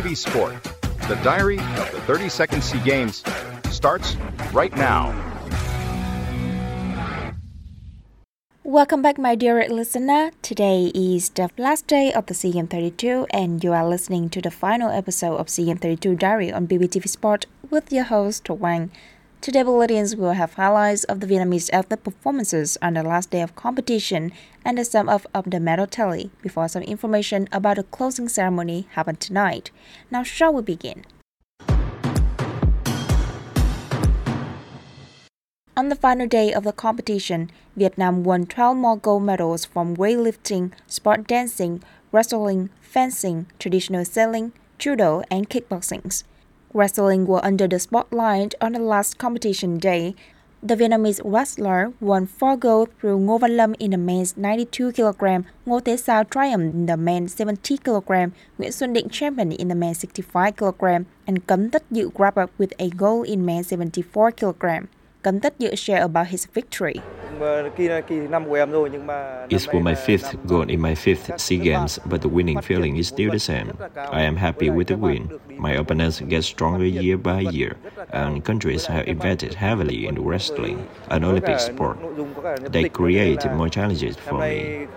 BPTV Sport. The diary of the 32nd SEA Games starts right now. Welcome back, my dear listener. Today is the last day of the CM32, and you are listening to the final episode of CM32 Diary on BPTV Sport with your host, Wang. Today, bulletins will have highlights of the Vietnamese athlete performances on the last day of competition and the sum up of the medal tally before some information about the closing ceremony happened tonight. Now, shall we begin? On the final day of the competition, Vietnam won 12 more gold medals from weightlifting, sport dancing, wrestling, fencing, traditional sailing, judo, and kickboxing. Wrestling were under the spotlight on the last competition day. The Vietnamese wrestler won four gold through Ngô Văn Lâm in the men's 92 kg, Ngô Thế Sao triumphed in the men's 70 kg, Nguyễn Xuân Định champion in the men's 65 kg, and Cấn Tất Dự up with a gold in men's 74 kg. Cấn Tất Dự shared about his victory. It's for my fifth gold in my fifth SEA Games, but the winning feeling is still the same. I am happy with the win. My opponents get stronger year by year, and countries have invested heavily in wrestling, an Olympic sport. They create more challenges for me.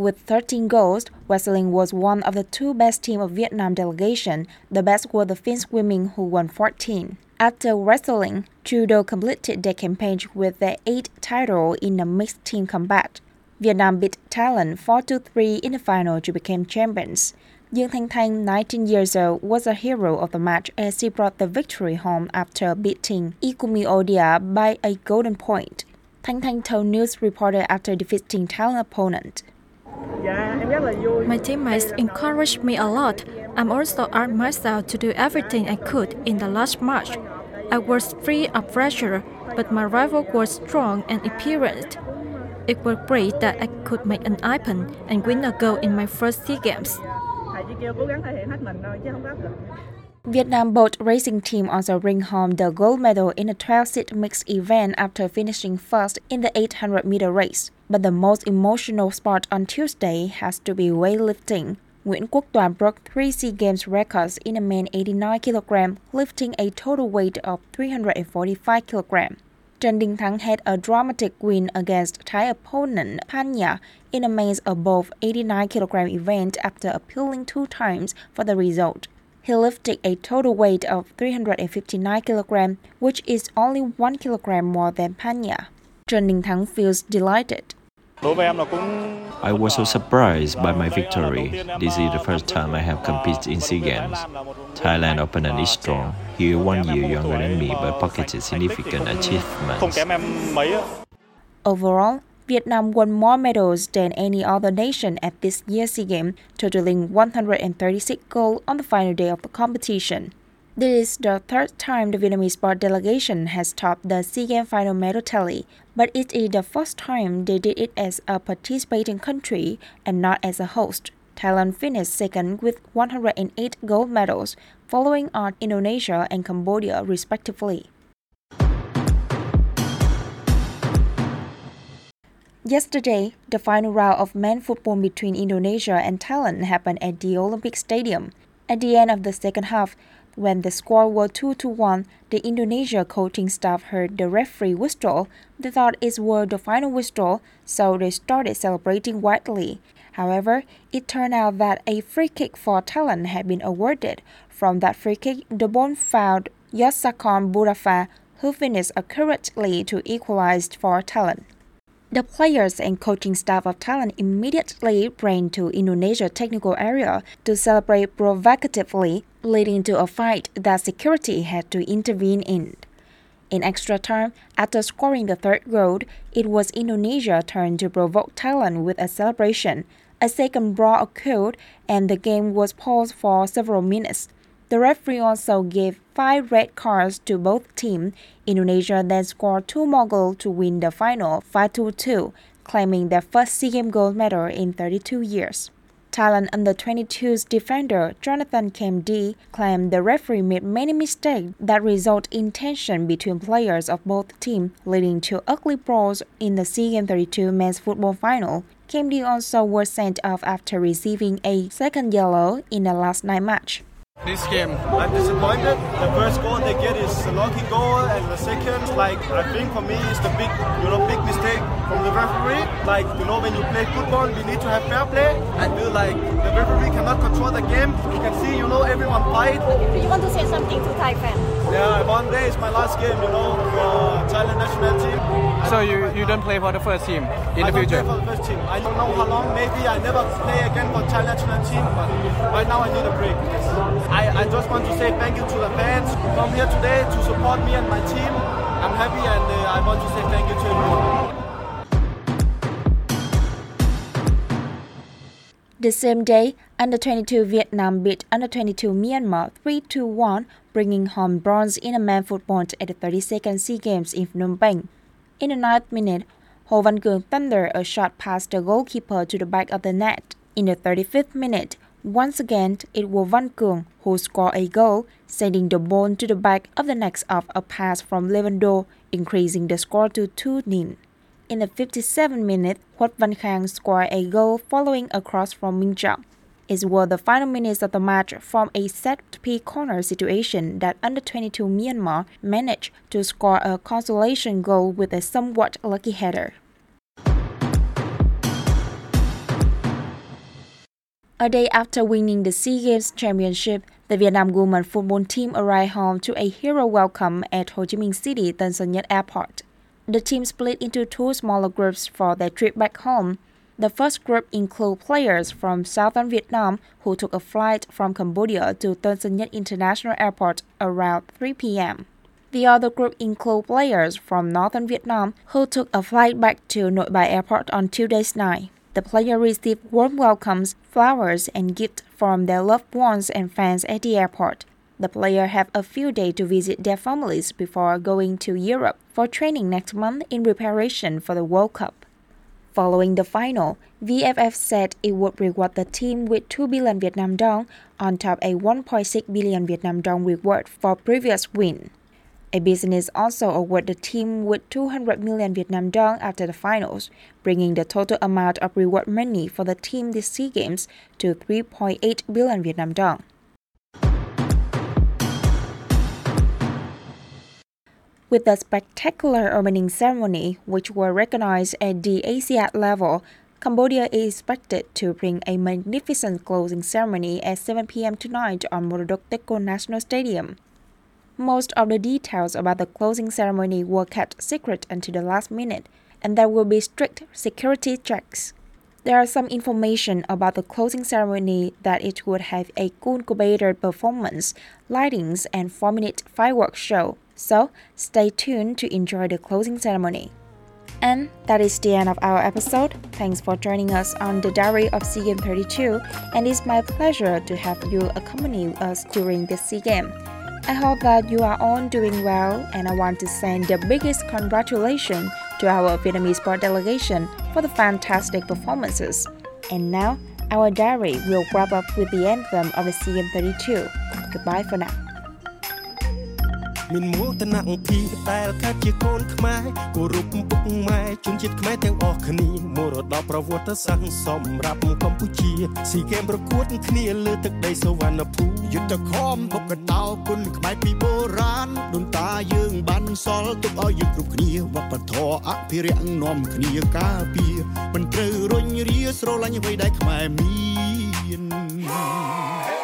With 13 goals, wrestling was one of the two best team of Vietnam delegation. The best were the finswimming who won 14. After wrestling, judo completed their campaign with their eighth title in a mixed team combat. Vietnam beat Thailand 4-3 in the final to become champions. Dương Thanh Thanh, 19 years old, was a hero of the match as she brought the victory home after beating Ikumi Oeda by a golden point. Thanh Thanh told news reporter after defeating Thailand opponent. My teammates encouraged me a lot. I'm also asked myself to do everything I could in the last match. I was free of pressure, but my rival was strong and experienced. It was great that I could make an ippon and win a goal in my first SEA Games. Vietnam boat racing team also bring home the gold medal in a 12-seat mixed event after finishing first in the 800 meter race. But the most emotional sport on Tuesday has to be weightlifting. Nguyễn Quốc Toàn broke three SEA Games records in a men 89 kg, lifting a total weight of 345 kg. Trần Đình Thắng had a dramatic win against Thai opponent Panya in a men's above 89 kg event after appealing two times for the result. He lifted a total weight of 359 kg, which is only 1 kg more than Panya. Trần Đình Thắng feels delighted. I was so surprised by my victory. This is the first time I have competed in SEA Games. Thailand opponent is strong. He is one year younger than me but pocketed significant achievements. Overall, Vietnam won more medals than any other nation at this year's SEA Games, totaling 136 gold on the final day of the competition. This is the third time the Vietnamese sport delegation has topped the SEA Games final medal tally, but it is the first time they did it as a participating country and not as a host. Thailand finished second with 108 gold medals, following on Indonesia and Cambodia respectively. Yesterday, the final round of men football between Indonesia and Thailand happened at the Olympic Stadium. At the end of the second half, when the score was 2 to 1, the Indonesia coaching staff heard the referee whistle. They thought it was the final whistle, so they started celebrating wildly. However, it turned out that a free kick for Thailand had been awarded. From that free kick, the ball found Yotsakorn Burapha, who finished accurately to equalize for Thailand. The players and coaching staff of Thailand immediately ran to Indonesia technical area to celebrate provocatively, leading to a fight that security had to intervene in. In extra time, after scoring the third goal, it was Indonesia's turn to provoke Thailand with a celebration. A second brawl occurred, and the game was paused for several minutes. The referee also gave five red cards to both teams. Indonesia then scored two more goals to win the final 5 2, claiming their first SEA Games gold medal in 32 years. Thailand under 22's defender Jonathan Khemdee claimed the referee made many mistakes that result in tension between players of both teams, leading to ugly brawls in the SEA Games 32 men's football final. Deal also was sent off after receiving a second yellow in the last night match. This game, I'm disappointed. The first goal they get is a lucky goal, and the second, like I think for me, is the big, you know, big mistake from the referee. Like you know, when you play football, we need to have fair play. I feel like the referee cannot control the game. You can see, you know, everyone fight. If you want to say something to Thai fans? Yeah, one day is my last game, you know, for Thailand national team. So you, you don't play for the first team in I the don't future? play for the first team. I don't know how long. Maybe I never play again for Thailand national team. But right now I need a break. I, I just want to say thank you to the fans who come here today to support me and my team. I'm happy and uh, I want to say thank you to everyone. The same day, Under 22 Vietnam beat Under 22 Myanmar 3 2 1, bringing home bronze in a man football at the 32nd SEA Games in Phnom Penh. In the ninth minute, Ho Van Kuong thundered a shot past the goalkeeper to the back of the net. In the 35th minute, once again, it was Van Kung who scored a goal, sending the ball to the back of the net of a pass from Levando, increasing the score to 2 0. In the 57th minute, Khuat Van Khang scored a goal following a cross from Minh Chang. It was the final minutes of the match from a set-piece corner situation that under-22 Myanmar managed to score a consolation goal with a somewhat lucky header. A day after winning the SEA Games championship, the Vietnam women football team arrived home to a hero welcome at Ho Chi Minh City Tân Sơn Nhất Airport. The team split into two smaller groups for their trip back home. The first group included players from southern Vietnam who took a flight from Cambodia to Tân Sơn Nhất International Airport around 3 p.m. The other group included players from northern Vietnam who took a flight back to Nội Bài Airport on Tuesday's night. The player received warm welcomes, flowers, and gifts from their loved ones and fans at the airport. The player have a few days to visit their families before going to Europe for training next month in preparation for the World Cup. Following the final, VFF said it would reward the team with 2 billion Vietnam dong on top a 1.6 billion Vietnam dong reward for previous win. A business also awarded the team with 200 million Vietnam dong after the finals, bringing the total amount of reward money for the team this SEA Games to 3.8 billion Vietnam dong. With the spectacular opening ceremony, which were recognized at the Asiad level, Cambodia is expected to bring a magnificent closing ceremony at 7 p.m. tonight on Morodok Techo National Stadium. Most of the details about the closing ceremony were kept secret until the last minute, and there will be strict security checks. There are some information about the closing ceremony that it would have a incubator performance, lightings, and 4-minute fireworks show. So, stay tuned to enjoy the closing ceremony. And that is the end of our episode. Thanks for joining us on the Diary of SEA Games 32, and it's my pleasure to have you accompany us during this SEA Game. I hope that you are all doing well, and I want to send the biggest congratulations to our Vietnamese sport delegation for the fantastic performances. And now, our diary will wrap up with the anthem of the CM32. Goodbye for now. មានមោទនភាពតែលកើតជាកូនខ្មែរគោរពពុកម៉ែជនជាតិខ្មែរទាំងអស់គ្នាមរតកប្រវត្តិសាស្ត្រសម្រាប់កម្ពុជាស៊ីហ្គេមប្រកួតគ្នាលើទឹកដីសវណ្ណភូមិយុទ្ធខំបុកកតោគុណខ្មែរពីបុរាណដូនតាយើងបានបន្សល់ទុកឲ្យយើងគ្រប់គ្នាវប្បធម៌អភិរក្សនាំគ្នាការពារមិនត្រូវរុញរាស្រឡាញ់អ្វីដែលខ្មែរមានអេ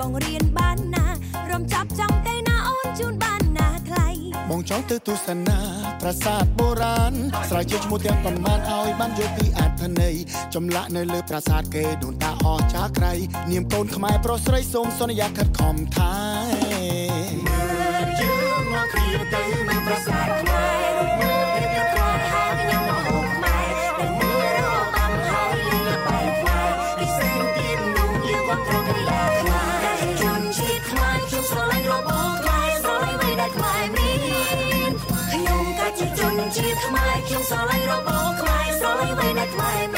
បងរៀនបានណារំចាប់ចង់ទៅណាអូនជូនបានណាថ្លៃបងចង់ទៅទស្សនាប្រាសាទបុរាណស្រាវជ្រាវឈ្មោះទាំងប៉ុន្មានឲ្យបានយល់ពីអត្ថន័យចម្លាក់នៅលើប្រាសាទគេដូនតាអស្ចារ្យក្រៃនាមកូនខ្មែរប្រុសស្រីសូមសន្យាខិតខំថែ little ball cries, only when it climbs.